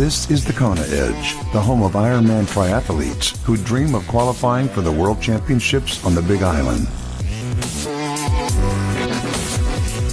This is the Kona Edge, the home of Ironman triathletes who dream of qualifying for the World Championships on the Big Island.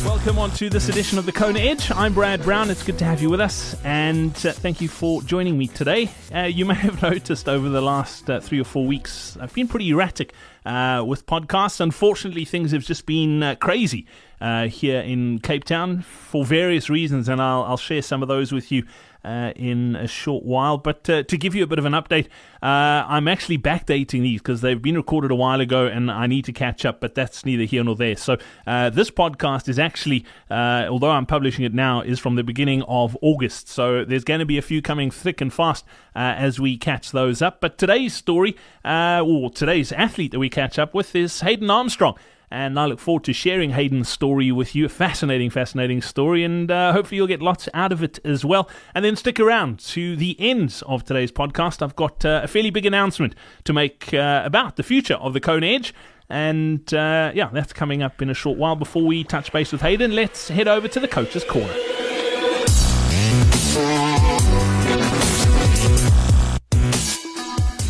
Welcome on to this edition of the Kona Edge. I'm Brad Brown. It's good to have you with us, and uh, thank you for joining me today. Uh, you may have noticed over the last uh, three or four weeks, I've been pretty erratic uh, with podcasts. Unfortunately, things have just been uh, crazy uh, here in Cape Town for various reasons, and I'll, I'll share some of those with you uh, in a short while. But uh, to give you a bit of an update, uh, I'm actually backdating these because they've been recorded a while ago and I need to catch up, but that's neither here nor there. So uh, this podcast is actually, uh, although I'm publishing it now, is from the beginning of August. So there's going to be a few coming thick and fast as we catch those up. But today's story, or today's athlete that we catch up with, is Hayden Armstrong and I look forward to sharing Hayden's story with you. A fascinating, fascinating story, and uh, hopefully you'll get lots out of it as well. And then stick around to the end of today's podcast. I've got uh, a fairly big announcement to make uh, about the future of the Kona Edge. And uh, yeah, that's coming up in a short while. Before we touch base with Hayden, let's head over to the Coach's Corner.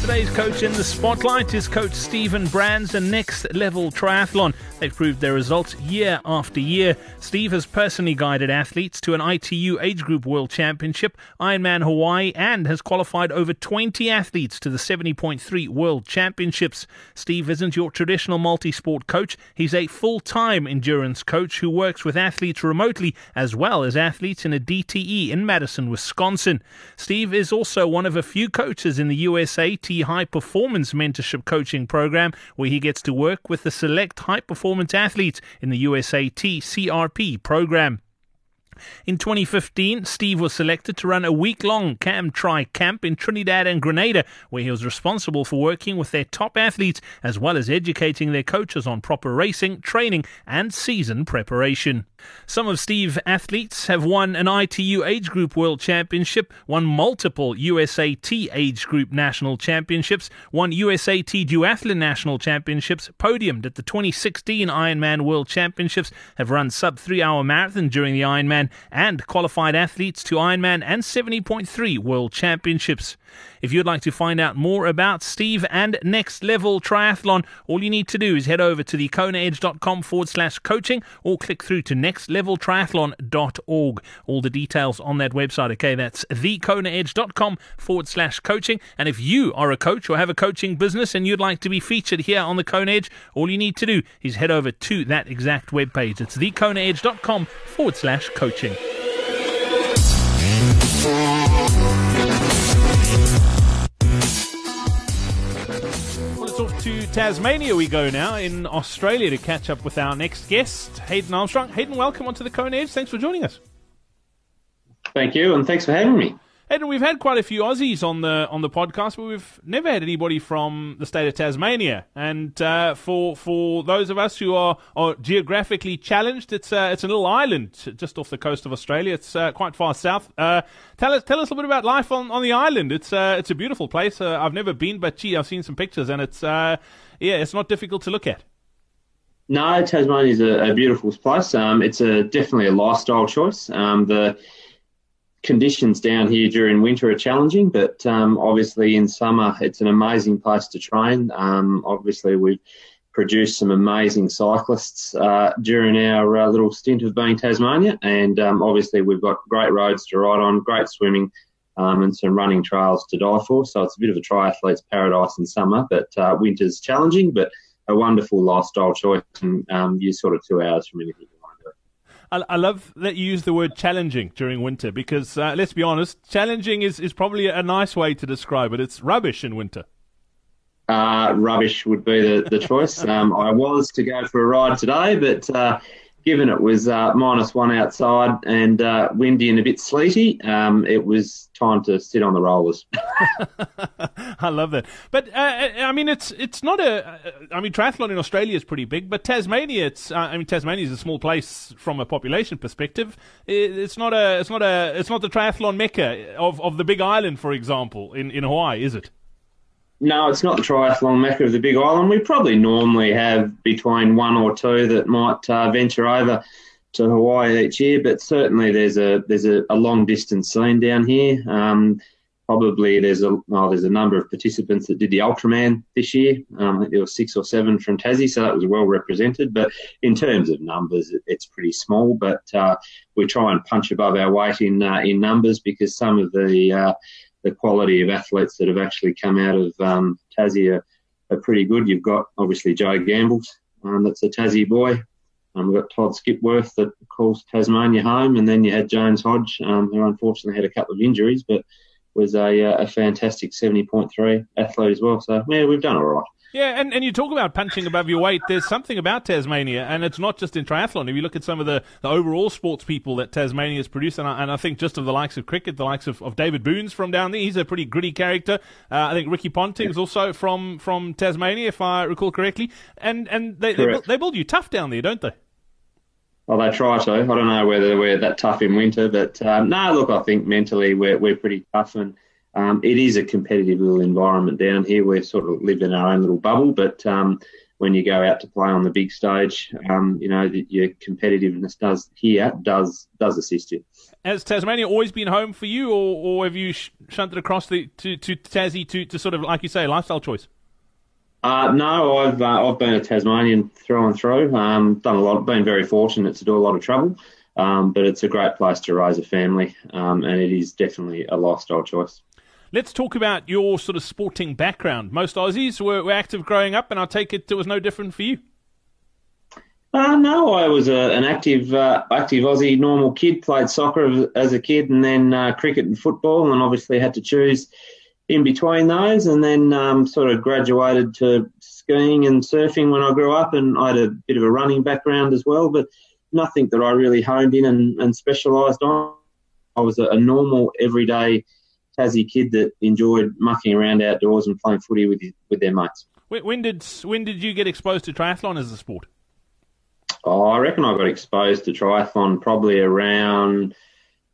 Today's coach in the spotlight is Coach Stephen Brands and Next Level Triathlon. They've proved their results year after year. Steve has personally guided athletes to an ITU Age Group World Championship, Ironman Hawaii, and has qualified over 20 athletes to the 70.3 World Championships. Steve isn't your traditional multi sport coach, he's a full time endurance coach who works with athletes remotely as well as athletes in a DTE in Madison, Wisconsin. Steve is also one of a few coaches in the High Performance Mentorship Coaching Program where he gets to work with the select high performance performance athletes in the USAT CRP program. In 2015, Steve was selected to run a week long Cam Tri camp in Trinidad and Grenada, where he was responsible for working with their top athletes as well as educating their coaches on proper racing, training, and season preparation. Some of Steve's athletes have won an ITU Age Group World Championship, won multiple USAT Age Group National Championships, won USAT Duathlon National Championships, podiumed at the 2016 Ironman World Championships, have run sub 3 hour marathon during the Ironman and qualified athletes to Ironman and 70.3 World Championships. If you'd like to find out more about Steve and Next Level Triathlon, all you need to do is head over to the konaedge.com forward slash coaching or click through to nextleveltriathlon.org. All the details on that website. Okay, that's thekonaedge.com forward slash coaching. And if you are a coach or have a coaching business and you'd like to be featured here on the Kona Edge, all you need to do is head over to that exact webpage. It's thekonaedge.com forward slash coaching. Tasmania we go now in Australia to catch up with our next guest, Hayden Armstrong. Hayden, welcome onto the Kona Edge. Thanks for joining us. Thank you, and thanks for having me. And we've had quite a few Aussies on the on the podcast, but we've never had anybody from the state of Tasmania. And uh, for for those of us who are, are geographically challenged, it's uh, it's a little island just off the coast of Australia. It's uh, quite far south. Uh, tell us tell us a little bit about life on, on the island. It's uh, it's a beautiful place. Uh, I've never been, but gee, I've seen some pictures, and it's yeah, it's not difficult to look at. No, Tasmania is a, a beautiful place. Um, it's a definitely a lifestyle choice. Um, the conditions down here during winter are challenging, but um, obviously in summer it's an amazing place to train. Um, obviously we've produced some amazing cyclists uh, during our uh, little stint of being Tasmania, and um, obviously we've got great roads to ride on, great swimming. Um, and some running trails to die for. So it's a bit of a triathlete's paradise in summer, but uh, winter's challenging, but a wonderful lifestyle choice. And um, you're sort of two hours from anything I, I, love that you use the word challenging during winter because uh, let's be honest, challenging is, is probably a nice way to describe it. It's rubbish in winter. Uh, rubbish would be the, the choice. Um, I was to go for a ride today, but uh, given it was uh, minus one outside and uh, windy and a bit sleety, um, it was time to sit on the rollers. I love that. But uh, I mean, it's it's not a. Uh, mean, triathlon in Australia is pretty big, but Tasmania, it's. Uh, I mean, Tasmania is a small place from a population perspective. It's not a. It's not a. It's not the triathlon mecca of, of the Big Island, for example, in, in Hawaii, is it? No, it's not the triathlon mecca of the Big Island. We probably normally have between one or two that might uh, venture over to Hawaii each year, but certainly there's a there's a, a long distance scene down here. Um, probably there's a well, there's a number of participants that did the Ultraman this year. Um, there were six or seven from Tassie, so that was well represented. But in terms of numbers, it's pretty small. But uh, we try and punch above our weight in uh, in numbers because some of the uh, the quality of athletes that have actually come out of um, Tassie are, are, pretty good. You've got obviously Joe Gambles, um, that's a Tassie boy. Um, we've got Todd Skipworth that calls Tasmania home, and then you had James Hodge, um, who unfortunately had a couple of injuries, but was a, uh, a fantastic 70.3 athlete as well. So, yeah, we've done all right. Yeah, and, and you talk about punching above your weight. There's something about Tasmania, and it's not just in triathlon. If you look at some of the, the overall sports people that Tasmania has produced, and I, and I think just of the likes of cricket, the likes of, of David Boones from down there, he's a pretty gritty character. Uh, I think Ricky Ponting's also from, from Tasmania, if I recall correctly. And and they, they, they build you tough down there, don't they? Well, they try to. I don't know whether we're that tough in winter, but um, no, look, I think mentally we're, we're pretty tough and um, it is a competitive little environment down here. We sort of live in our own little bubble, but um, when you go out to play on the big stage, um, you know your competitiveness does here does does assist you. Has Tasmania always been home for you, or, or have you sh- shunted across the, to to Tassie to, to sort of like you say lifestyle choice? Uh, no, I've uh, I've been a Tasmanian through and through. Um, done a lot, been very fortunate to do a lot of travel, um, but it's a great place to raise a family, um, and it is definitely a lifestyle choice. Let's talk about your sort of sporting background. Most Aussies were, were active growing up, and I take it it was no different for you. Uh, no, I was a, an active, uh, active Aussie normal kid. Played soccer as a kid, and then uh, cricket and football, and obviously had to choose in between those, and then um, sort of graduated to skiing and surfing when I grew up, and I had a bit of a running background as well, but nothing that I really honed in and, and specialised on. I was a, a, normal, everyday Tassie kid that enjoyed mucking around outdoors and playing footy with with their mates. When did when did you get exposed to triathlon as a sport? Oh, I reckon I got exposed to triathlon probably around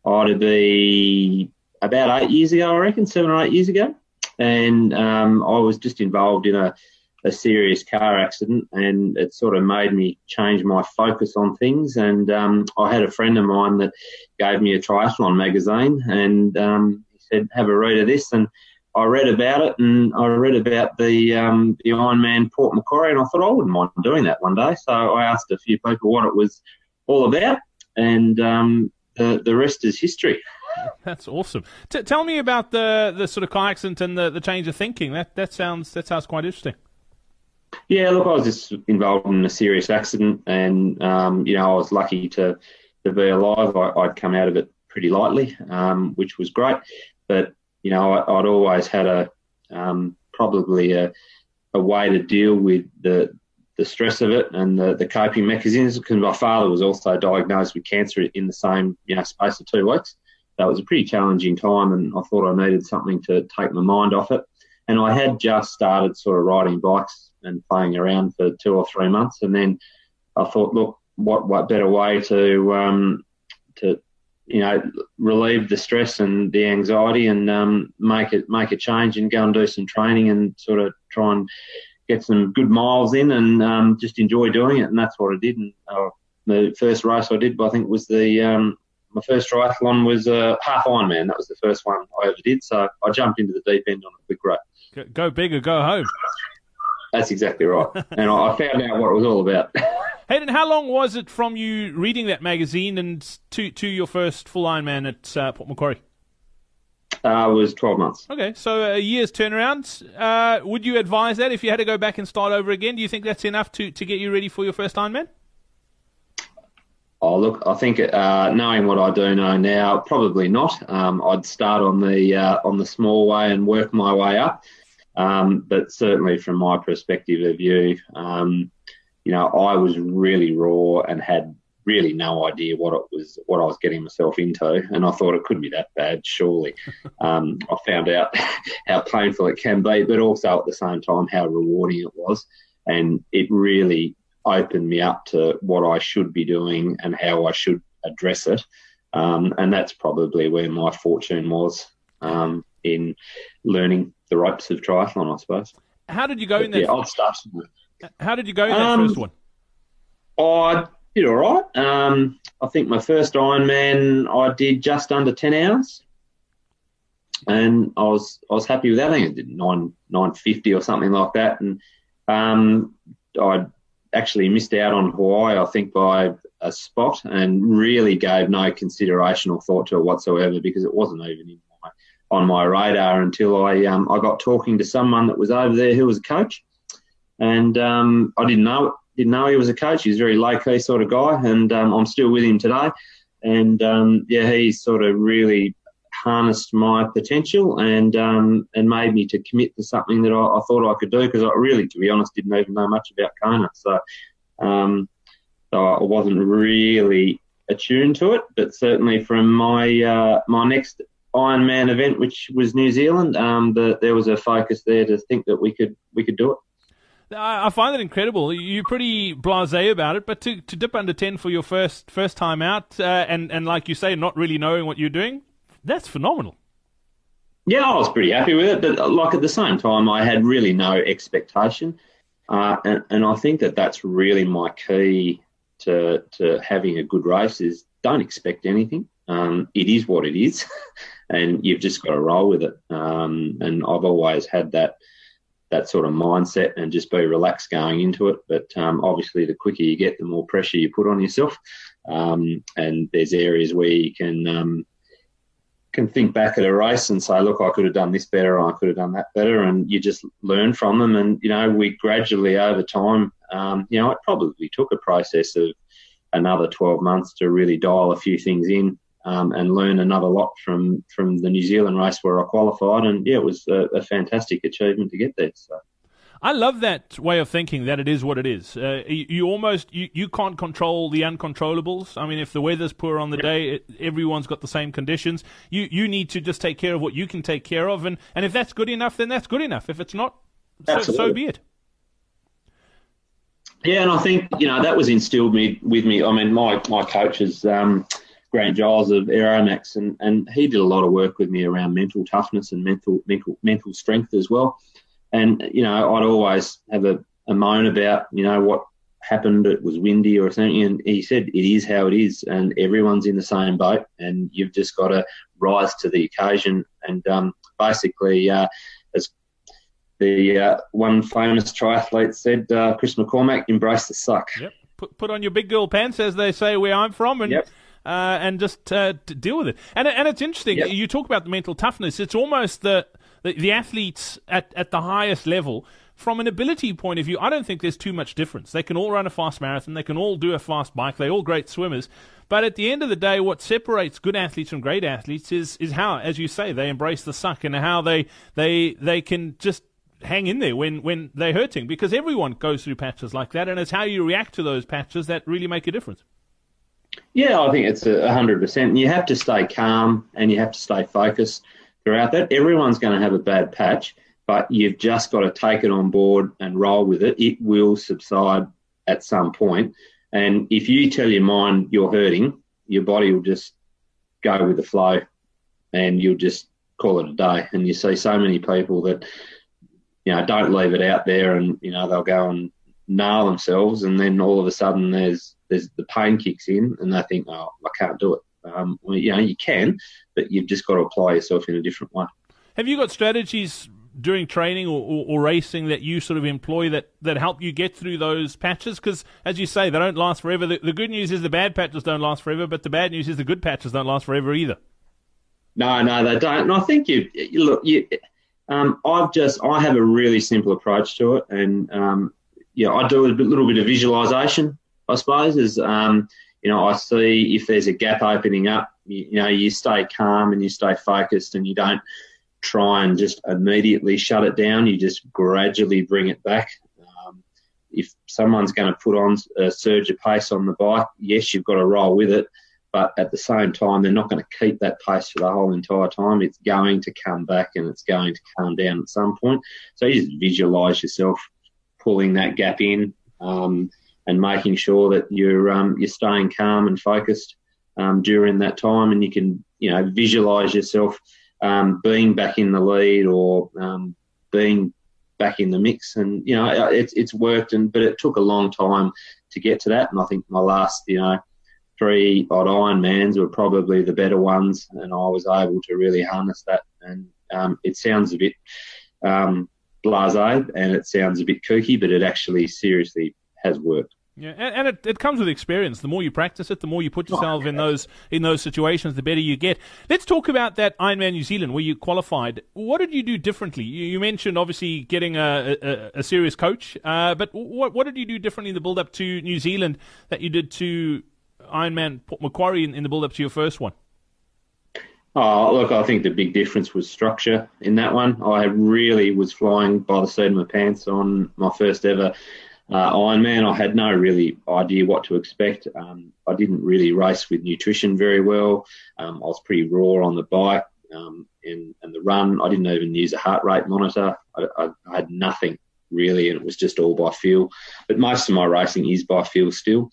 oh, to be about eight years ago, I reckon, seven or eight years ago. And um, I was just involved in a, a serious car accident, and it sort of made me change my focus on things. And um, I had a friend of mine that gave me a triathlon magazine, and um, said, "Have a read of this." And I read about it, and I read about the um, the Ironman Port Macquarie, and I thought I wouldn't mind doing that one day. So I asked a few people what it was all about, and um, the the rest is history. That's awesome. T- tell me about the the sort of accident and the, the change of thinking. That that sounds that sounds quite interesting. Yeah, look, I was just involved in a serious accident, and um, you know, I was lucky to to be alive. I, would come out of it pretty lightly, um, which was great. But you know, I, would always had a um, probably a, a way to deal with the the stress of it and the, the coping mechanisms because my father was also diagnosed with cancer in the same you know space of two weeks that was a pretty challenging time, and I thought I needed something to take my mind off it. And I had just started sort of riding bikes and playing around for two or three months, and then I thought, look, what what better way to um, you know relieve the stress and the anxiety and um, make it make a change and go and do some training and sort of try and get some good miles in and um, just enjoy doing it. And that's what I did. And uh, the first race I did, I think, was the um, my first triathlon was a half Ironman. That was the first one I ever did. So I jumped into the deep end on a quick run. Go big or go home. That's exactly right. and I found out what it was all about. Hayden, how long was it from you reading that magazine and to to your first full Ironman at uh, Port Macquarie? Uh, it was 12 months. Okay, so a year's turnaround. Uh, would you advise that if you had to go back and start over again? Do you think that's enough to, to get you ready for your first Ironman? Oh, look, I think uh, knowing what I do know now, probably not. Um, I'd start on the uh, on the small way and work my way up. Um, but certainly, from my perspective of view, um, you know, I was really raw and had really no idea what it was, what I was getting myself into, and I thought it couldn't be that bad. Surely, um, I found out how painful it can be, but also at the same time how rewarding it was, and it really opened me up to what I should be doing and how I should address it. Um, and that's probably where my fortune was um, in learning the ropes of triathlon, I suppose. How did you go but, in there? Yeah, I'll start. How did you go in that um, first one? I did all right. Um, I think my first Ironman I did just under ten hours, and I was I was happy with that. I think I did nine nine fifty or something like that, and um, I actually missed out on Hawaii. I think by a spot, and really gave no consideration or thought to it whatsoever because it wasn't even my, on my radar until I um, I got talking to someone that was over there who was a coach, and um, I didn't know didn't know he was a coach. He's a very low key sort of guy, and um, I'm still with him today. And um, yeah, he sort of really harnessed my potential and um, and made me to commit to something that I, I thought I could do because I really, to be honest, didn't even know much about Kona. So, um, so I wasn't really attuned to it. But certainly from my uh, my next Ironman event, which was New Zealand, um, the, there was a focus there to think that we could we could do it. I find it incredible. You're pretty blasé about it, but to, to dip under ten for your first first time out, uh, and and like you say, not really knowing what you're doing, that's phenomenal. Yeah, I was pretty happy with it, but uh, like at the same time, I had really no expectation, uh, and and I think that that's really my key to to having a good race is don't expect anything. Um, it is what it is, and you've just got to roll with it. Um, and I've always had that that sort of mindset and just be relaxed going into it. But um, obviously, the quicker you get, the more pressure you put on yourself. Um, and there's areas where you can um, can think back at a race and say, look, I could have done this better, I could have done that better, and you just learn from them. And you know, we gradually over time, um, you know, it probably took a process of another 12 months to really dial a few things in um, and learn another lot from from the New Zealand race where I qualified. And yeah, it was a, a fantastic achievement to get there. So. I love that way of thinking that it is what it is. Uh, you, you, almost you, you can't control the uncontrollables. I mean, if the weather's poor on the day, it, everyone's got the same conditions. You you need to just take care of what you can take care of, and, and if that's good enough, then that's good enough. If it's not, so, so be it. Yeah, and I think you know that was instilled me with me. I mean, my my coaches. Um, Grant Giles of Aeromax, and, and he did a lot of work with me around mental toughness and mental mental mental strength as well. And you know, I'd always have a, a moan about you know what happened. It was windy or something, and he said it is how it is, and everyone's in the same boat, and you've just got to rise to the occasion. And um, basically, uh, as the uh, one famous triathlete said, uh, Chris McCormack, embrace the suck. Yep. Put, put on your big girl pants, as they say where I'm from, and yep uh, and just uh, deal with it. And and it's interesting. Yep. You talk about the mental toughness. It's almost the the, the athletes at, at the highest level from an ability point of view, I don't think there's too much difference. They can all run a fast marathon, they can all do a fast bike, they're all great swimmers. But at the end of the day, what separates good athletes from great athletes is is how, as you say, they embrace the suck and how they they they can just hang in there when, when they're hurting because everyone goes through patches like that and it's how you react to those patches that really make a difference. Yeah, I think it's a hundred percent. You have to stay calm and you have to stay focused throughout that. Everyone's going to have a bad patch, but you've just got to take it on board and roll with it. It will subside at some point. And if you tell your mind you're hurting, your body will just go with the flow and you'll just call it a day. And you see so many people that, you know, don't leave it out there and, you know, they'll go and nail themselves and then all of a sudden there's there's the pain kicks in and they think, oh, I can't do it. Um, well, you know, you can, but you've just got to apply yourself in a different way. Have you got strategies during training or, or, or, racing that you sort of employ that, that help you get through those patches? Because, as you say, they don't last forever. The, the, good news is the bad patches don't last forever, but the bad news is the good patches don't last forever either. No, no, they don't. And I think you, you look, you, um, I've just, I have a really simple approach to it. And, um, yeah, I do a little bit of visualization, I suppose, is, um, you know, I see if there's a gap opening up, you, you, know, you stay calm and you stay focused and you don't try and just immediately shut it down. You just gradually bring it back. Um, if someone's going to put on a surge of pace on the bike, yes, you've got to roll with it. But at the same time, they're not going to keep that pace for the whole entire time. It's going to come back and it's going to calm down at some point. So you just visualize yourself pulling that gap in um, and making sure that you're um, you're staying calm and focused um, during that time, and you can you know visualize yourself um, being back in the lead or um, being back in the mix. And you know, it's it's worked, and but it took a long time to get to that. And I think my last, you know, three odd Ironmans were probably the better ones, and I was able to really harness that. And um, it sounds a bit um, blasé and it sounds a bit kooky, but it actually seriously has worked. Yeah, and, it, it comes with experience. The more you practice it, the more you put yourself in those in those situations, the better you get. Let's talk about that Ironman New Zealand where you qualified. What did you do differently? You, you mentioned obviously getting a, a, a serious coach, uh, but what what did you do differently in the build up to New Zealand that you did to Ironman Port Macquarie in, in the build up to your first one? Oh, look, I think the big difference was structure in that one. I really was flying by the seat of my pants on my first ever uh, Ironman. I had no really idea what to expect. Um, I didn't really race with nutrition very well. Um, I was pretty raw on the bike um, and, and the run. I didn't even use a heart rate monitor. I, I, I had nothing really, and it was just all by feel. But most of my racing is by feel still.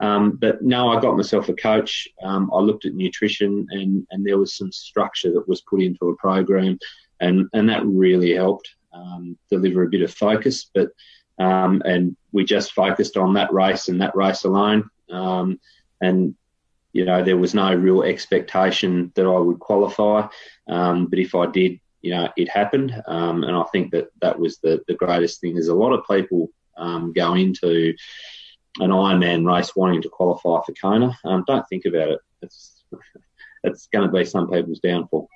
Um, but no, I got myself a coach. Um, I looked at nutrition, and, and there was some structure that was put into a program, and, and that really helped um, deliver a bit of focus. But um, and we just focused on that race and that race alone. Um, and you know, there was no real expectation that I would qualify. Um, but if I did, you know, it happened. and I think that that was the the greatest thing. Is a lot of people go into an Ironman race wanting to qualify for Kona. Um, don't think about it. It's it's going to be some people's downfall.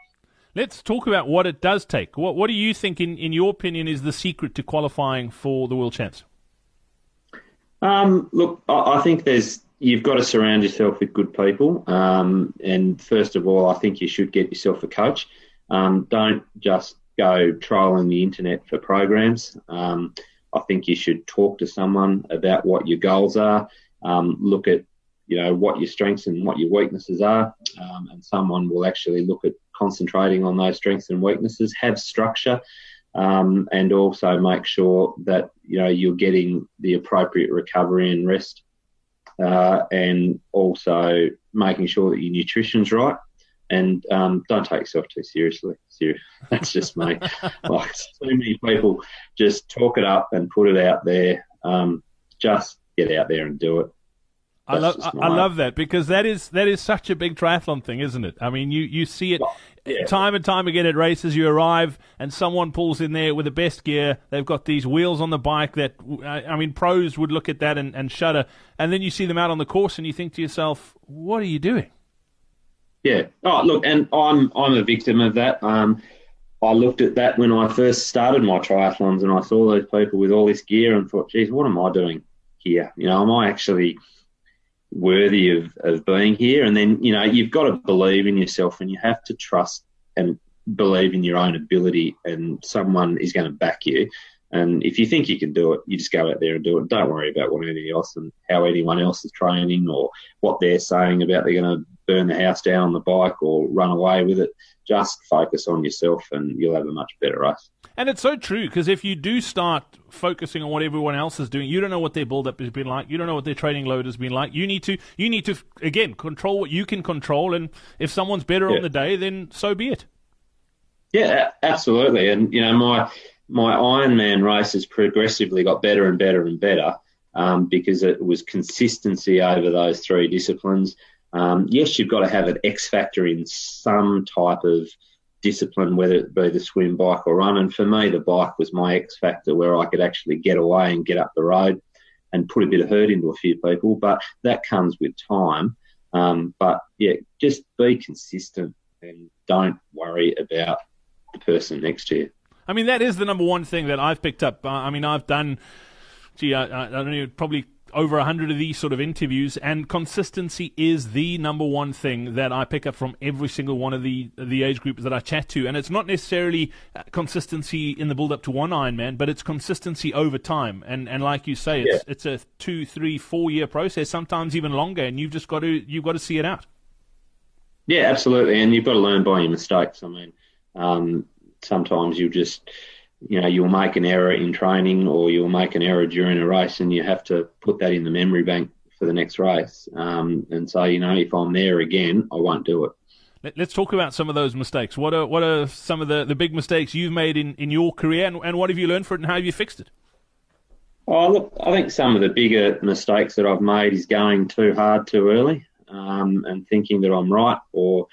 Let's talk about what it does take. What what do you think, in, in your opinion, is the secret to qualifying for the World Champs? Um, look, I, I, think there's you've got to surround yourself with good people. Um, and first of all, I think you should get yourself a coach. Um, don't just go trolling the internet for programs. Um, I think you should talk to someone about what your goals are. Um, look at you know what your strengths and what your weaknesses are, um, and someone will actually look at concentrating on those strengths and weaknesses. Have structure, um, and also make sure that you know you're getting the appropriate recovery and rest, uh, and also making sure that your nutrition's right and um, don't take yourself too seriously. Serious. That's just me. like too many people just talk it up and put it out there. Um, just get out there and do it. That's I love I, I love that because that is that is such a big triathlon thing, isn't it? I mean, you, you see it yeah. time and time again at races. You arrive and someone pulls in there with the best gear. They've got these wheels on the bike that I mean, pros would look at that and, and shudder. And then you see them out on the course and you think to yourself, "What are you doing?" Yeah. Oh, look, and I'm I'm a victim of that. Um, I looked at that when I first started my triathlons, and I saw those people with all this gear, and thought, "Geez, what am I doing here? You know, am I actually worthy of of being here?" And then, you know, you've got to believe in yourself, and you have to trust and believe in your own ability, and someone is going to back you. And if you think you can do it, you just go out there and do it. Don't worry about what anyone else and how anyone else is training or what they're saying about they're going to burn the house down on the bike or run away with it. Just focus on yourself and you'll have a much better race. And it's so true because if you do start focusing on what everyone else is doing, you don't know what their build up has been like. You don't know what their training load has been like. You need to, you need to again control what you can control. And if someone's better yeah. on the day, then so be it. Yeah, absolutely. And you know, my my Ironman races progressively got better and better and better um, because it was consistency over those three disciplines. Um, yes, you've got to have an X factor in some type of discipline, whether it be the swim, bike, or run. And for me, the bike was my X factor where I could actually get away and get up the road and put a bit of hurt into a few people. But that comes with time. Um, but yeah, just be consistent and don't worry about the person next to you. I mean, that is the number one thing that I've picked up. Uh, I mean, I've done, gee, I, I don't know, probably over a hundred of these sort of interviews, and consistency is the number one thing that I pick up from every single one of the the age groups that I chat to. And it's not necessarily uh, consistency in the build up to one Ironman, but it's consistency over time. And and like you say, it's yeah. it's a two, three, four year process, sometimes even longer, and you've just got to you've got to see it out. Yeah, absolutely, and you've got to learn by your mistakes. I mean, um, sometimes you just you know you'll make an error in training or you'll make an error during a race and you have to put that in the memory bank for the next race um, and so you know if i'm there again i won't do it Let, us talk about some of those mistakes. What are what are some of the, the big mistakes you've made in, in your career, and, and what have you learned from it, and how have you fixed it? Oh, look, I think some of the bigger mistakes that I've made is going too hard too early um, and thinking that I'm right, or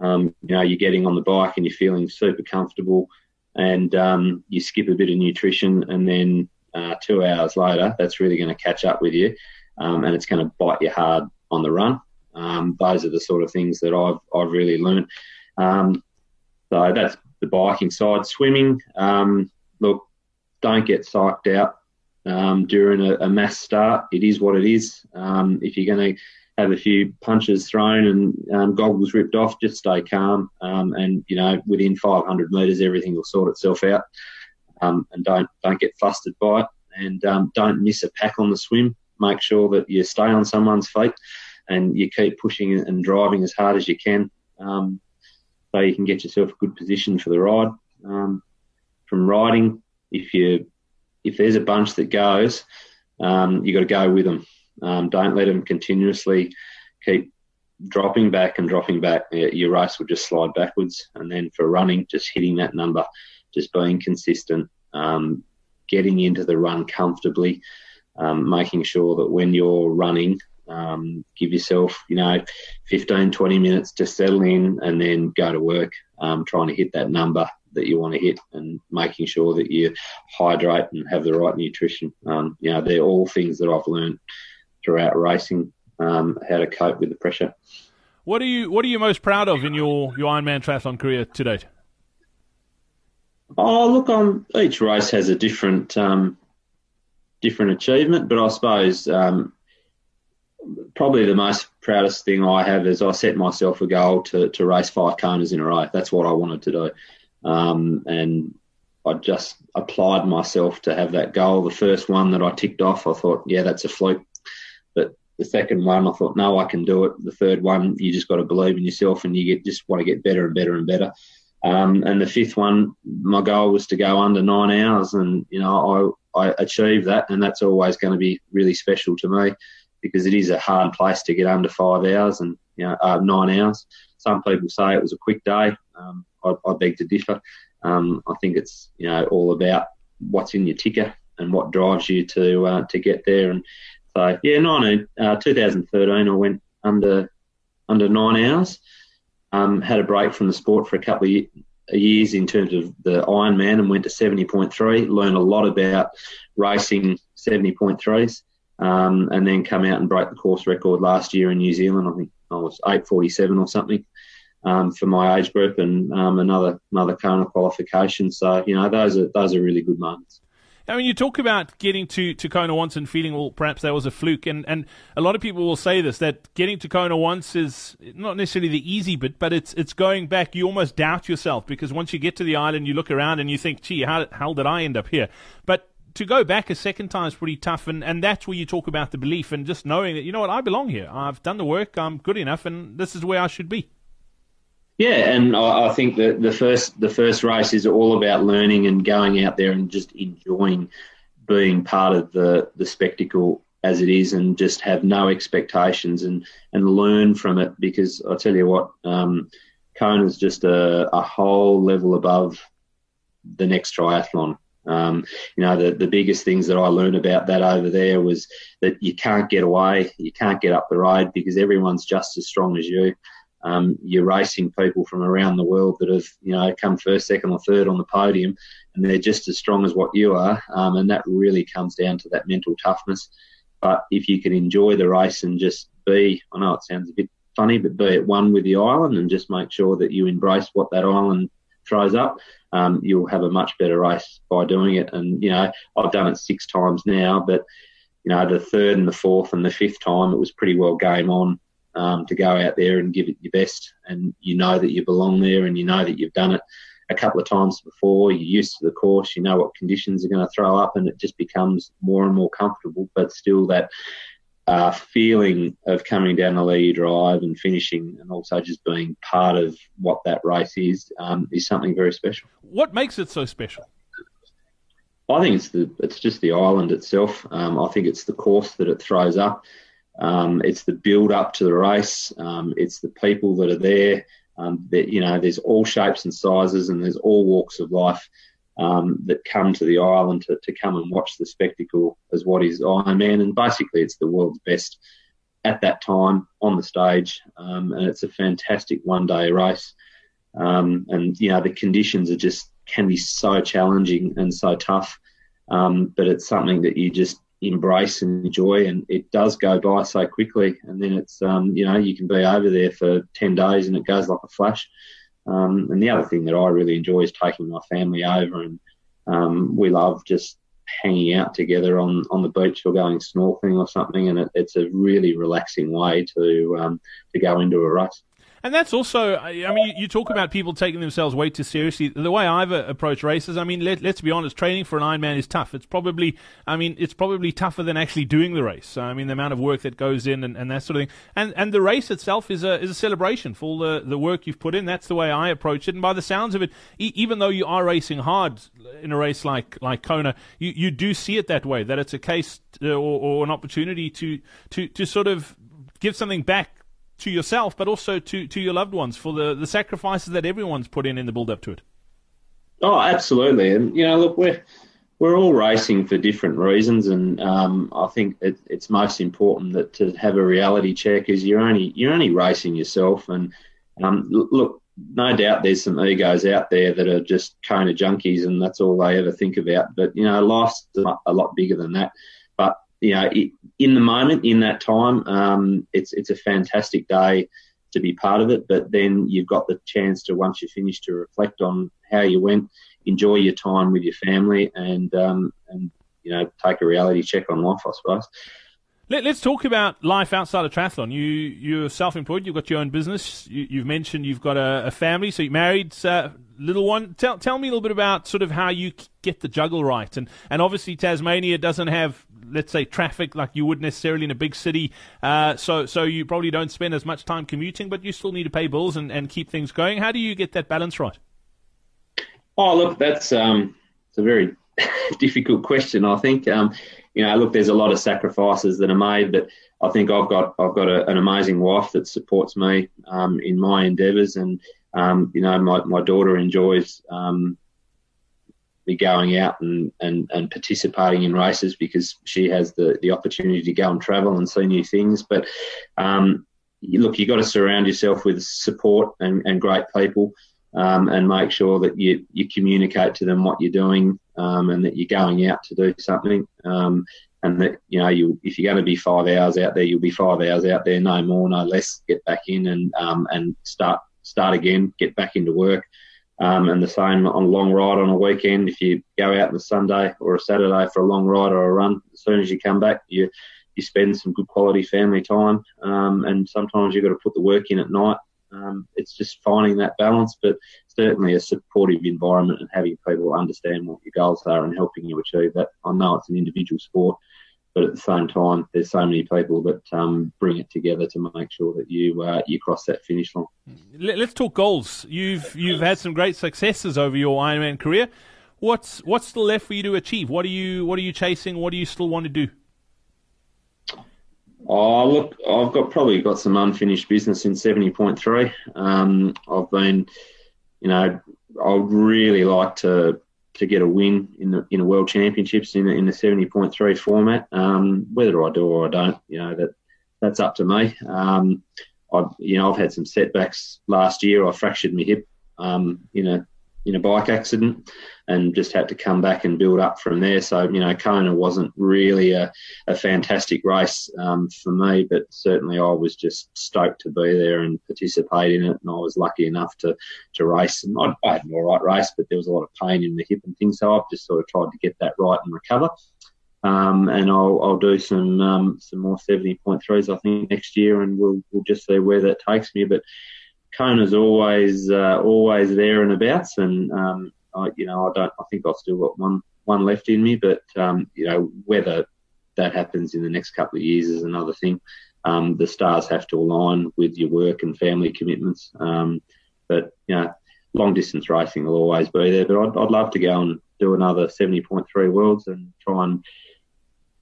um, you know, you're getting on the bike and you're feeling super comfortable, and um, you skip a bit of nutrition, and then uh, two hours later, that's really going to catch up with you, um, and it's going to bite you hard on the run. Um, those are the sort of things that I've I've really learned. Um, so that's the biking side. Swimming, look, don't get psyched out um, during a, a, mass start. It is what it is. Um, if you're going to have a few punches thrown and um, goggles ripped off, just stay calm. Um, and you know, within 500 metres, everything will sort itself out. Um, and don't don't get flustered by it. And um, don't miss a pack on the swim. Make sure that you stay on someone's feet and you keep pushing and driving as hard as you can, so you can get yourself a good position for the ride. from riding, if you if there's a bunch that goes, um, you got to go with them. Um, don't let them continuously keep dropping back and dropping back. Your race will just slide backwards. And then for running, just hitting that number, just being consistent, um, getting into the run comfortably, um, making sure that when you're running, um, give yourself, you know, 15, 20 minutes to settle in and then go to work, um, trying to hit that number that you want to hit and making sure that you hydrate and have the right nutrition. Um, you know, they're all things that I've learned throughout racing, um, how to cope with the pressure. What are you What are you most proud of in your your Ironman triathlon career to date? Oh, look, on each race has a different um, different achievement, but I suppose um, probably the most proudest thing I have is I set myself a goal to, to race five Konas in a row. That's what I wanted to do. Um, and I just applied myself to have that goal. The first one that I ticked off, I thought, yeah, that's a fluke. But the second one, I thought, no, I can do it. The third one, you just got to believe in yourself, and you get just want to get better and better and better. Um, and the fifth one, my goal was to go under nine hours, and you know I, I achieved that, and that's always going to be really special to me because it is a hard place to get under five hours and you know uh, nine hours. Some people say it was a quick day. Um, I, I, beg to differ. Um, I think it's you know all about what's in your ticker and what drives you to uh, to get there. And so yeah, 19, uh, 2013, I went under under nine hours. Um, had a break from the sport for a couple of years in terms of the Ironman and went to 70.3. Learned a lot about racing 70.3s. Um, and then come out and break the course record last year in New Zealand. I think I was 8:47 or something um, for my age group, and um, another another Kona qualification. So you know those are those are really good moments. I mean, you talk about getting to, to Kona once and feeling, well, perhaps that was a fluke. And, and a lot of people will say this, that getting to Kona once is not necessarily the easy bit, but it's it's going back. You almost doubt yourself because once you get to the island, you look around and you think, gee, how, how did I end up here? But to go back a second time is pretty tough, and, and that's where you talk about the belief and just knowing that, you know what, I belong here. I've done the work, I'm good enough, and this is where I should be. Yeah, and I, I think that the first the first race is all about learning and going out there and just enjoying being part of the the spectacle as it is, and just have no expectations and and learn from it. Because I tell you what, um, Kona is just a, a whole level above the next triathlon. Um, you know, the, the biggest things that I learned about that over there was that you can't get away, you can't get up the road because everyone's just as strong as you. Um, you're racing people from around the world that have, you know, come first, second, or third on the podium, and they're just as strong as what you are. Um, and that really comes down to that mental toughness. But if you can enjoy the race and just be, I know it sounds a bit funny, but be at one with the island and just make sure that you embrace what that island throws up, um, you'll have a much better race by doing it. And, you know, I've done it six times now, but, you know, the third and the fourth and the fifth time, it was pretty well game on um, to go out there and give it your best. And you know that you belong there and you know that you've done it a couple of times before. You're used to the course, you know what conditions are going to throw up, and it just becomes more and more comfortable, but still that uh, feeling of coming down the Ali'i Drive and finishing, and also just being part of what that race is, um, is something very special. What makes it so special? I think it's the it's just the island itself. Um, I think it's the course that it throws up. Um, it's the build up to the race. Um, it's the people that are there. Um, that you know, there's all shapes and sizes, and there's all walks of life um, that come to the island to, to come and watch the spectacle as what is Ironman, and basically it's the world's best at that time on the stage, um, and it's a fantastic one-day race. Um, and you know the conditions are just can be so challenging and so tough, um, but it's something that you just embrace and enjoy, and it does go by so quickly. And then it's um, you know you can be over there for ten days, and it goes like a flash. Um, and the other thing that I really enjoy is taking my family over, and um, we love just hanging out together on, on the beach or going snorkeling or something. And it, it's a really relaxing way to um, to go into a race. And that's also, I mean, you talk about people taking themselves way too seriously. The way I've uh, approached races, I mean, let, us be honest, training for an Ironman is tough. It's probably, I mean, it's probably tougher than actually doing the race. I mean, the amount of work that goes in and, and that sort of thing. And and the race itself is a is a celebration for all the, the work you've put in. That's the way I approach it. And by the sounds of it, e- even though you are racing hard in a race like like Kona, you, you do see it that way. That it's a case uh, or, or an opportunity to to to sort of give something back to yourself, but also to, to your loved ones for the, the sacrifices that everyone's put in in the build up to it. Oh, absolutely. And, you know, look, we're, we're all racing for different reasons. And um, I think it, it's most important that to have a reality check is you're only, you're only racing yourself. And um, look, no doubt there's some egos out there that are just Kona junkies and that's all they ever think about. But, you know, life's a lot bigger than that. You know, in the moment, in that time, um, it's it's a fantastic day to be part of it. But then you've got the chance to once you finish to reflect on how you went, enjoy your time with your family, and um, and you know take a reality check on life, I suppose. Let, us talk about life outside of triathlon. You you're self-employed. You've got your own business. You, have mentioned you've got a, a, family. So you're married, uh, little one. Tell tell me a little bit about sort of how you get the juggle right. And and obviously Tasmania doesn't have let's say traffic like you would necessarily in a big city. Uh, so so you probably don't spend as much time commuting, but you still need to pay bills and, and keep things going. How do you get that balance right? Oh, look, that's um, it's a very difficult question. I think. Um, you know, look, there's a lot of sacrifices that are made, but I think I've got I've got a, an amazing wife that supports me um, in my endeavours, and um, you know, my, my daughter enjoys um, me going out and, and, and participating in races because she has the, the opportunity to go and travel and see new things. But um, look, you've got to surround yourself with support and, and great people. Um, and make sure that you, you communicate to them what you're doing um, and that you're going out to do something. Um, and that you know, you if you're going to be five hours out there, you'll be five hours out there, no more, no less. Get back in and um, and start start again, get back into work. Um, and the same on a long ride on a weekend. If you go out on a Sunday or a Saturday for a long ride or a run, as soon as you come back, you you spend some good quality family time. Um, and sometimes you've got to put the work in at night. Um, it's just finding that balance, but certainly a supportive environment and having people understand what your goals are and helping you achieve that. I know it's an individual sport, but at the same time, there's so many people that um, bring it together to make sure that you uh, you cross that finish line. Let's talk goals. You've you've had some great successes over your Ironman career. What's what's still left for you to achieve? What are you what are you chasing? What do you still want to do? Oh, look, I've got probably got some unfinished business in 70.3. Um, I've been, you know, I'd really like to to get a win in the in a World Championships in the, in the 70.3 format. Um, whether I do or I don't, you know, that that's up to me. Um, I, you know, I've had some setbacks last year. I fractured my hip um, in a in a bike accident and just had to come back and build up from there. So, you know, Kona wasn't really a, a fantastic race um, for me, but certainly I was just stoked to be there and participate in it. And I was lucky enough to, to race. And I, I had an all right race, but there was a lot of pain in the hip and things. So I've just sort of tried to get that right and recover. Um, and I'll, I'll do some um, some more 70.3s I think next year, and we'll we'll just see where that takes me. But Kona's always uh, always there and abouts, and um, I, you know I don't I think I've still got one one left in me, but um, you know whether that happens in the next couple of years is another thing. Um, the stars have to align with your work and family commitments, um, but you know long distance racing will always be there. But I'd, I'd love to go and do another 70.3 worlds and try and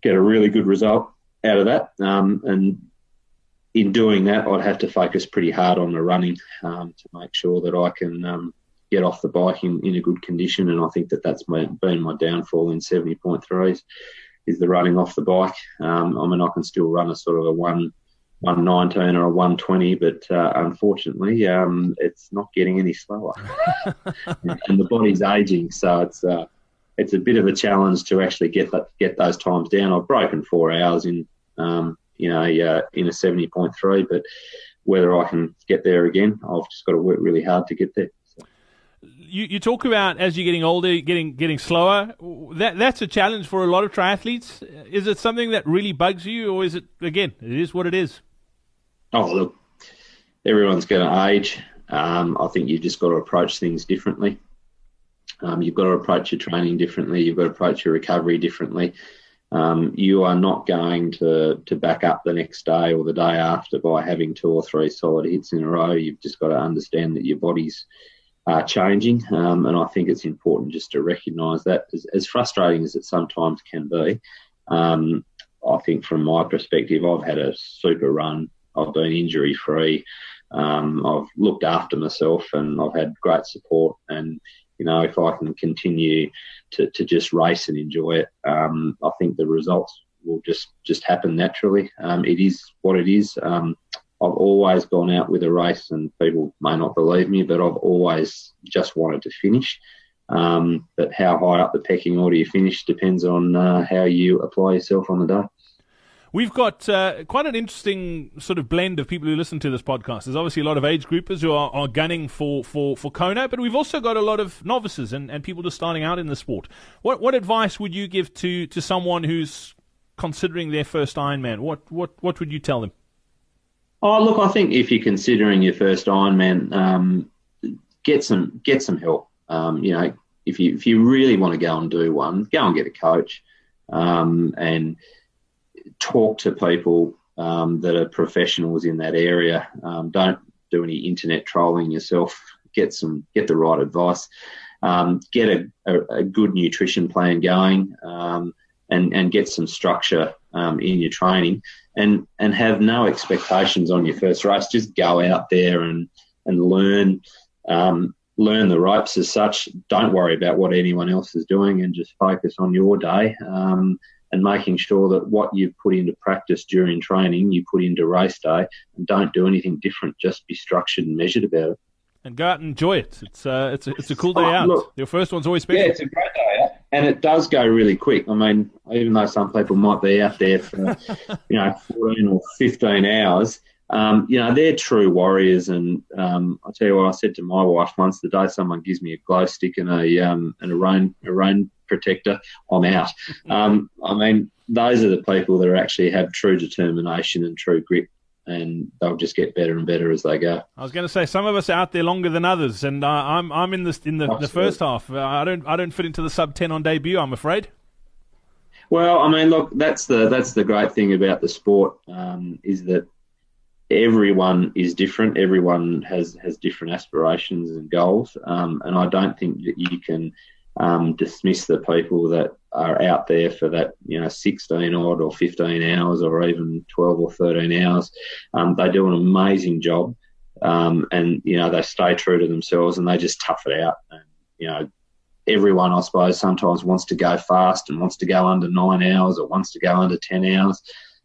get a really good result out of that. Um, and in doing that, I'd have to focus pretty hard on the running um, to make sure that I can um, get off the bike in, in a good condition. And I think that that's my, been my downfall in 70.3s is the running off the bike. Um, I mean, I can still run a sort of a one. 119 or a 120, but uh, unfortunately, um, it's not getting any slower, and the body's aging, so it's uh, it's a bit of a challenge to actually get that, get those times down. I've broken four hours in um, you know, uh, in a 70.3. But whether I can get there again, I've just got to work really hard to get there. You, you talk about as you're getting older, getting getting slower. That that's a challenge for a lot of triathletes. Is it something that really bugs you, or is it again? It is what it is. Oh look, everyone's going to age. Um, I think you've just got to approach things differently. Um, you've got to approach your training differently. You've got to approach your recovery differently um, you are not going to, to back up the next day or the day after by having two or three solid hits in a row. You've just got to understand that your body's uh, changing. Um, and I think it's important just to recognise that, as, as, frustrating as it sometimes can be. Um, I think from my perspective, I've had a super run. I've been injury free. Um, I've looked after myself and I've had great support. And you know, if I can continue to, to just race and enjoy it, um, I think the results will just, just happen naturally. Um, it is what it is. Um, I've always gone out with a race, and people may not believe me, but I've always just wanted to finish. Um, but how high up the pecking order you finish depends on uh, how you apply yourself on the day. We've got uh, quite an interesting sort of blend of people who listen to this podcast. There's obviously a lot of age groupers who are, are gunning for, for, for Kona, but we've also got a lot of novices and, and people just starting out in the sport. What what advice would you give to, to someone who's considering their first Ironman? What what what would you tell them? Oh, look, I think if you're considering your first Ironman, um, get some get some help. Um, you know, if you if you really want to go and do one, go and get a coach, um, and talk to people um, that are professionals in that area. Um, don't do any internet trolling yourself. Get some, get the right advice. Um, get a, a, a, good nutrition plan going, um, and and get some structure um, in your training, and and have no expectations on your first race. Just go out there and and learn. Um, learn the ropes as such. Don't worry about what anyone else is doing, and just focus on your day. And making sure that what you've put into practice during training, you put into race day, and don't do anything different. Just be structured and measured about it. And go out and enjoy it. It's uh, it's a, it's a cool day oh, out. Look, Your first one's always special. Yeah, it's a great day out, and it does go really quick. I mean, even though some people might be out there for you know 14 or 15 hours, um, you know, they're true warriors. And um, I'll tell you what, I said to my wife once the day someone gives me a glow stick and a um, and a rain a rain protector, I'm out. Um, I mean, those are the people that actually have true determination and true grit. And they'll just get better and better as they go. I was going to say some of us are out there longer than others, and uh, I'm I'm in the in the, the first half. Uh, I don't I don't fit into the sub ten on debut. I'm afraid. Well, I mean, look, that's the that's the great thing about the sport um, is that everyone is different. Everyone has has different aspirations and goals, um, and I don't think that you can um, dismiss the people that are out there for that, you know, 16 odd or 15 hours or even 12 or 13 hours. Um, they do an amazing job. Um, and, you know, they stay true to themselves and they just tough it out. And, you know, everyone, I suppose, sometimes wants to go fast and wants to go under nine hours or wants to go under 10 hours.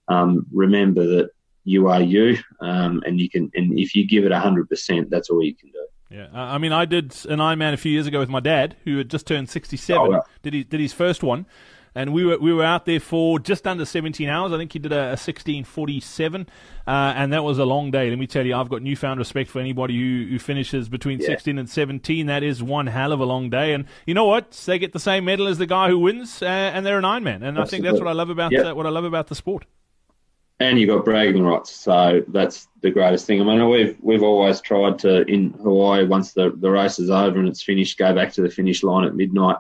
Um, remember that you are you, um, and you can, and if you give it 100%, that's all you can do. Yeah, I mean, I did an Ironman a few years ago with my dad, who had just turned sixty-seven. Oh, Did he did his first one, and we were we were out there for just under seventeen hours. I think he did a, a sixteen forty-seven, uh, and that was a long day. Let me tell you, I've got newfound respect for anybody who, who finishes between yeah. sixteen and seventeen. That is one hell of a long day, and you know what? They get the same medal as the guy who wins, uh, and they're an Ironman. And Absolutely. I think that's what I love about yep. what I love about the sport and you've got bragging rights. So that's the greatest thing. I mean, we've we've always tried to in Hawaii once the the race is over and it's finished, go back to the finish line at midnight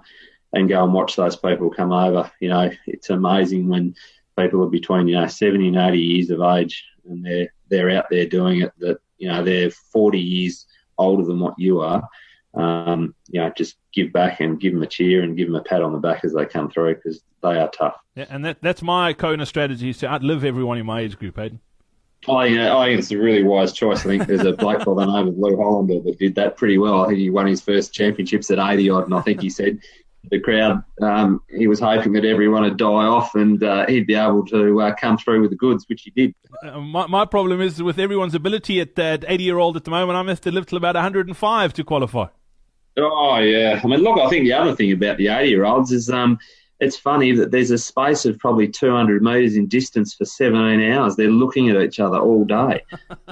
and go and watch those people come over. You know, it's amazing when people are between you know 70 and 80 years of age and they're they're out there doing it. That you know they're 40 years older than what you are. Um, you know, just give back and give them a cheer and give them a pat on the back as they come through because they are tough. Yeah, and that, that's my Kona strategy is to outlive everyone in my age group, Hayden. I think, I think it's a really wise choice. I think there's a black by the name of Lew Hollander that did that pretty well. I think he won his first championships at 80 odd, and I think he said the crowd, um, he was hoping that everyone would die off and uh, he'd be able to uh, come through with the goods, which he did. Uh, my, my problem is with everyone's ability at that 80 year old at the moment, I must have to live till about 105 to qualify. Oh, yeah. I mean, look, I think the other thing about the 80 year olds is um, it's funny that there's a space of probably 200 metres in distance for 17 hours. They're looking at each other all day.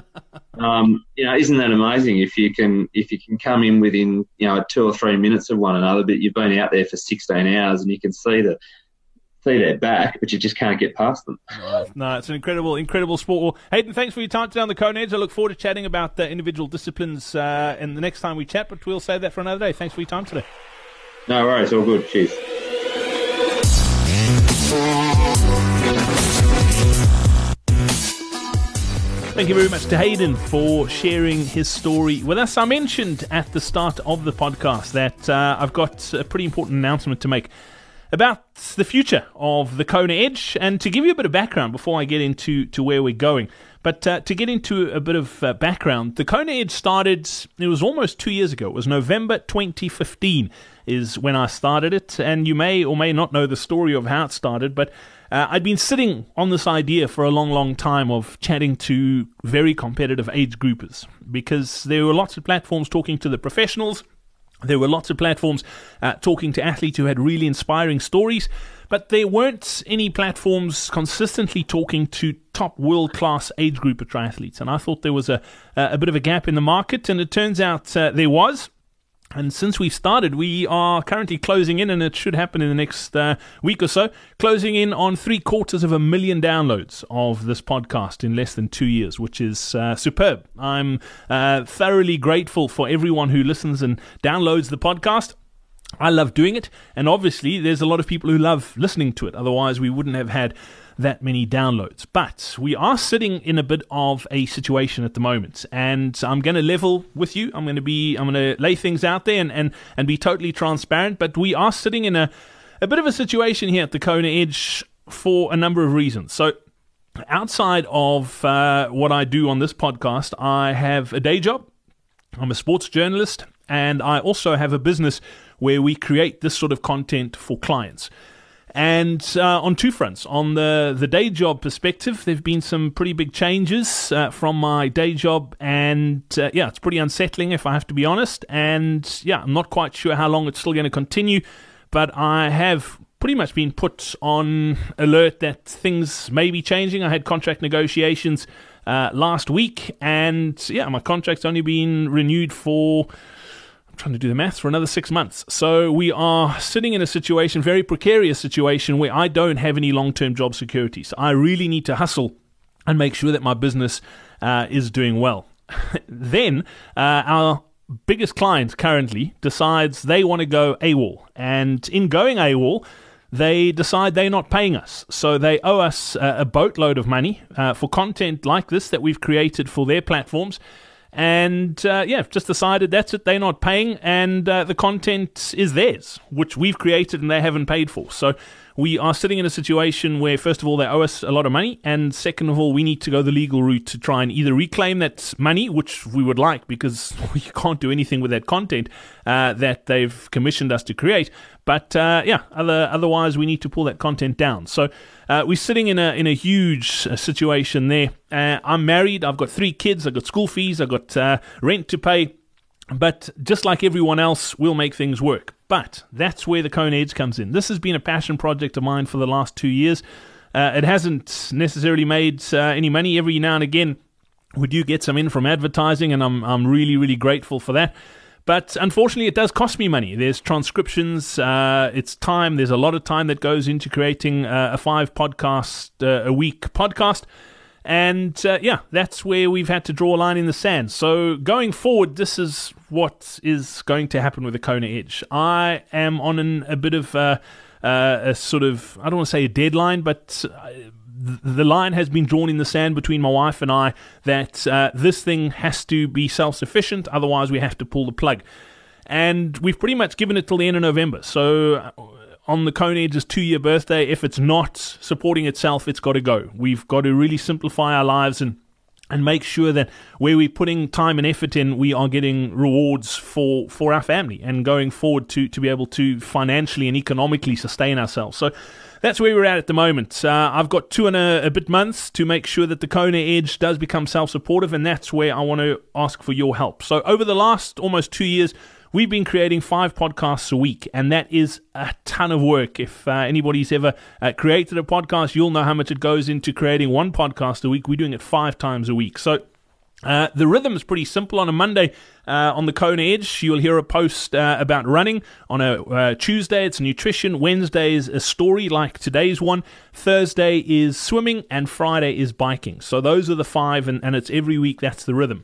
um, you know, isn't that amazing? If you can, if you can come in within, you know, two or three minutes of one another, but you've been out there for 16 hours and you can see the see their back, but you just can't get past them. No, it's an incredible, incredible sport. Well, Hayden, thanks for your time today on the Edge. I look forward to chatting about the individual disciplines uh, in the next time we chat, but we'll save that for another day. Thanks for your time today. No worries, all good. Cheers. Thank you very much to Hayden for sharing his story with us. I mentioned at the start of the podcast that uh, I've got a pretty important announcement to make about the future of the Kona Edge and to give you a bit of background before I get into to where we're going. But uh, to get into a bit of uh, background, the Kona Edge started, it was almost two years ago. It was November 2015 is when I started it. And you may or may not know the story of how it started, but uh, I'd been sitting on this idea for a long, long time of chatting to very competitive age groupers because there were lots of platforms talking to the professionals. There were lots of platforms uh, talking to athletes who had really inspiring stories. But there weren't any platforms consistently talking to top world class age group of triathletes. And I thought there was a, a bit of a gap in the market, and it turns out uh, there was. And since we started, we are currently closing in, and it should happen in the next uh, week or so, closing in on three quarters of a million downloads of this podcast in less than two years, which is uh, superb. I'm uh, thoroughly grateful for everyone who listens and downloads the podcast. I love doing it, and obviously, there's a lot of people who love listening to it. Otherwise, we wouldn't have had that many downloads. But we are sitting in a bit of a situation at the moment, and I'm going to level with you. I'm going to be, I'm going to lay things out there and, and, and be totally transparent. But we are sitting in a, a bit of a situation here at the Kona Edge for a number of reasons. So, outside of uh, what I do on this podcast, I have a day job. I'm a sports journalist, and I also have a business where we create this sort of content for clients. And uh, on two fronts. On the, the day job perspective, there have been some pretty big changes uh, from my day job. And uh, yeah, it's pretty unsettling if I have to be honest. And yeah, I'm not quite sure how long it's still going to continue. But I have pretty much been put on alert that things may be changing. I had contract negotiations uh, last week. And yeah, my contract's only been renewed for trying to do the maths for another six months. So we are sitting in a situation, very precarious situation, where I don't have any long term job security. So I really need to hustle and make sure that my business uh, is doing well. then uh, our biggest client currently decides they want to go AWOL. And in going AWOL, they decide they're not paying us. So they owe us a boatload of money uh, for content like this that we've created for their platforms and uh, yeah, just decided that's it. They're not paying, and uh, the content is theirs, which we've created and they haven't paid for. So we are sitting in a situation where, first of all, they owe us a lot of money, and second of all, we need to go the legal route to try and either reclaim that money, which we would like because we can't do anything with that content uh, that they've commissioned us to create. But uh, yeah, other, otherwise, we need to pull that content down. So uh, we're sitting in a in a huge uh, situation there. Uh, I'm married. I've got three kids. I've got school fees. I've got uh, rent to pay. But just like everyone else, we'll make things work. But that's where the Kona Edge comes in. This has been a passion project of mine for the last two years. Uh, it hasn't necessarily made uh, any money. Every now and again, we do get some in from advertising, and I'm I'm really really grateful for that. But unfortunately, it does cost me money. There's transcriptions, uh, it's time. There's a lot of time that goes into creating uh, a five podcast uh, a week podcast. And uh, yeah, that's where we've had to draw a line in the sand. So going forward, this is what is going to happen with the Kona Edge. I am on an, a bit of a sort of, I don't want to say a deadline, but uh, the line has been drawn in the sand between my wife and I that uh, this thing has to be self sufficient, otherwise, we have to pull the plug. And we've pretty much given it till the end of November. So uh, on the Kona Edge's two year birthday, if it's not supporting itself, it's got to go. We've got to really simplify our lives and and make sure that where we're putting time and effort in, we are getting rewards for, for our family and going forward to, to be able to financially and economically sustain ourselves. So that's where we're at at the moment. Uh, I've got two and a, a, bit months to make sure that the Kona Edge does become self supportive, and that's where I want to ask for your help. So over the last almost two years, We've been creating five podcasts a week, and that is a ton of work. If uh, anybody's ever uh, created a podcast, you'll know how much it goes into creating one podcast a week. We're doing it five times a week. So uh, the rhythm is pretty simple. On a Monday, uh, on the Kona Edge, you'll hear a post uh, about running. On a uh, Tuesday, it's nutrition. Wednesday is a story like today's one. Thursday is swimming, and Friday is biking. So those are the five, and, and it's every week. That's the rhythm.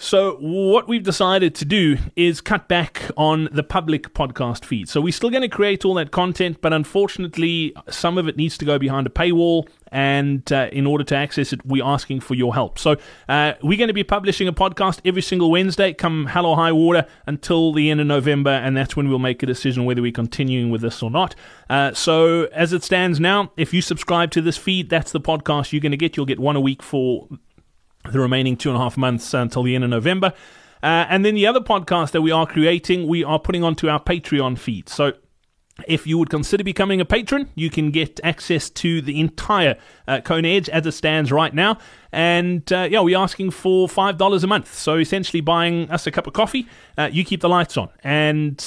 So, what we've decided to do is cut back on the public podcast feed. So, we're still going to create all that content, but unfortunately, some of it needs to go behind a paywall. And uh, in order to access it, we're asking for your help. So, uh, we're going to be publishing a podcast every single Wednesday, come hell or high water, until the end of November. And that's when we'll make a decision whether we're continuing with this or not. Uh, so, as it stands now, if you subscribe to this feed, that's the podcast you're going to get. You'll get one a week for the remaining two and a half months until the end of November. Uh, and then the other podcast that we are creating, we are putting onto our Patreon feed. So if you would consider becoming a patron, you can get access to the entire uh, Kona Edge as it stands right now. And uh, yeah, we're asking for $5 a month. So essentially buying us a cup of coffee, uh, you keep the lights on. And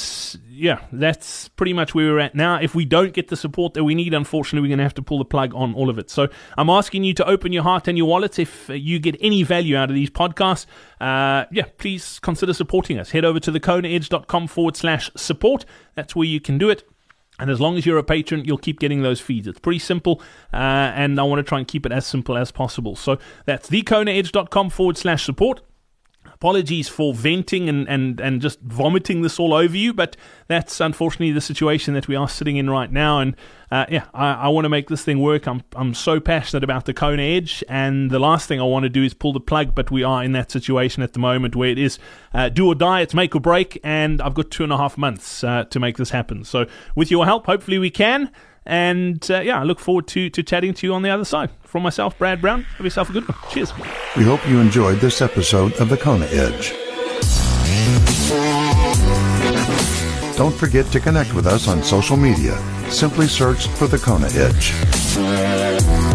yeah, that's pretty much where we're at now. If we don't get the support that we need, unfortunately, we're going to have to pull the plug on all of it. So I'm asking you to open your heart and your wallets. If you get any value out of these podcasts, uh, yeah, please consider supporting us. Head over to thekonaedge.com forward slash support. That's where you can do it. And as long as you're a patron, you'll keep getting those feeds. It's pretty simple, uh, and I want to try and keep it as simple as possible. So that's thekonaedge.com forward slash support. Apologies for venting and, and, and just vomiting this all over you, but that's unfortunately the situation that we are sitting in right now. And uh, yeah, I, I want to make this thing work. I'm, I'm so passionate about the Kona Edge, and the last thing I want to do is pull the plug, but we are in that situation at the moment where it is uh, do or die, it's make or break, and I've got two and a half months uh, to make this happen. So, with your help, hopefully we can. And uh, yeah, I look forward to, to chatting to you on the other side. From myself, Brad Brown, have yourself a good one. Cheers. We hope you enjoyed this episode of The Kona Edge. Don't forget to connect with us on social media. Simply search for The Kona Edge.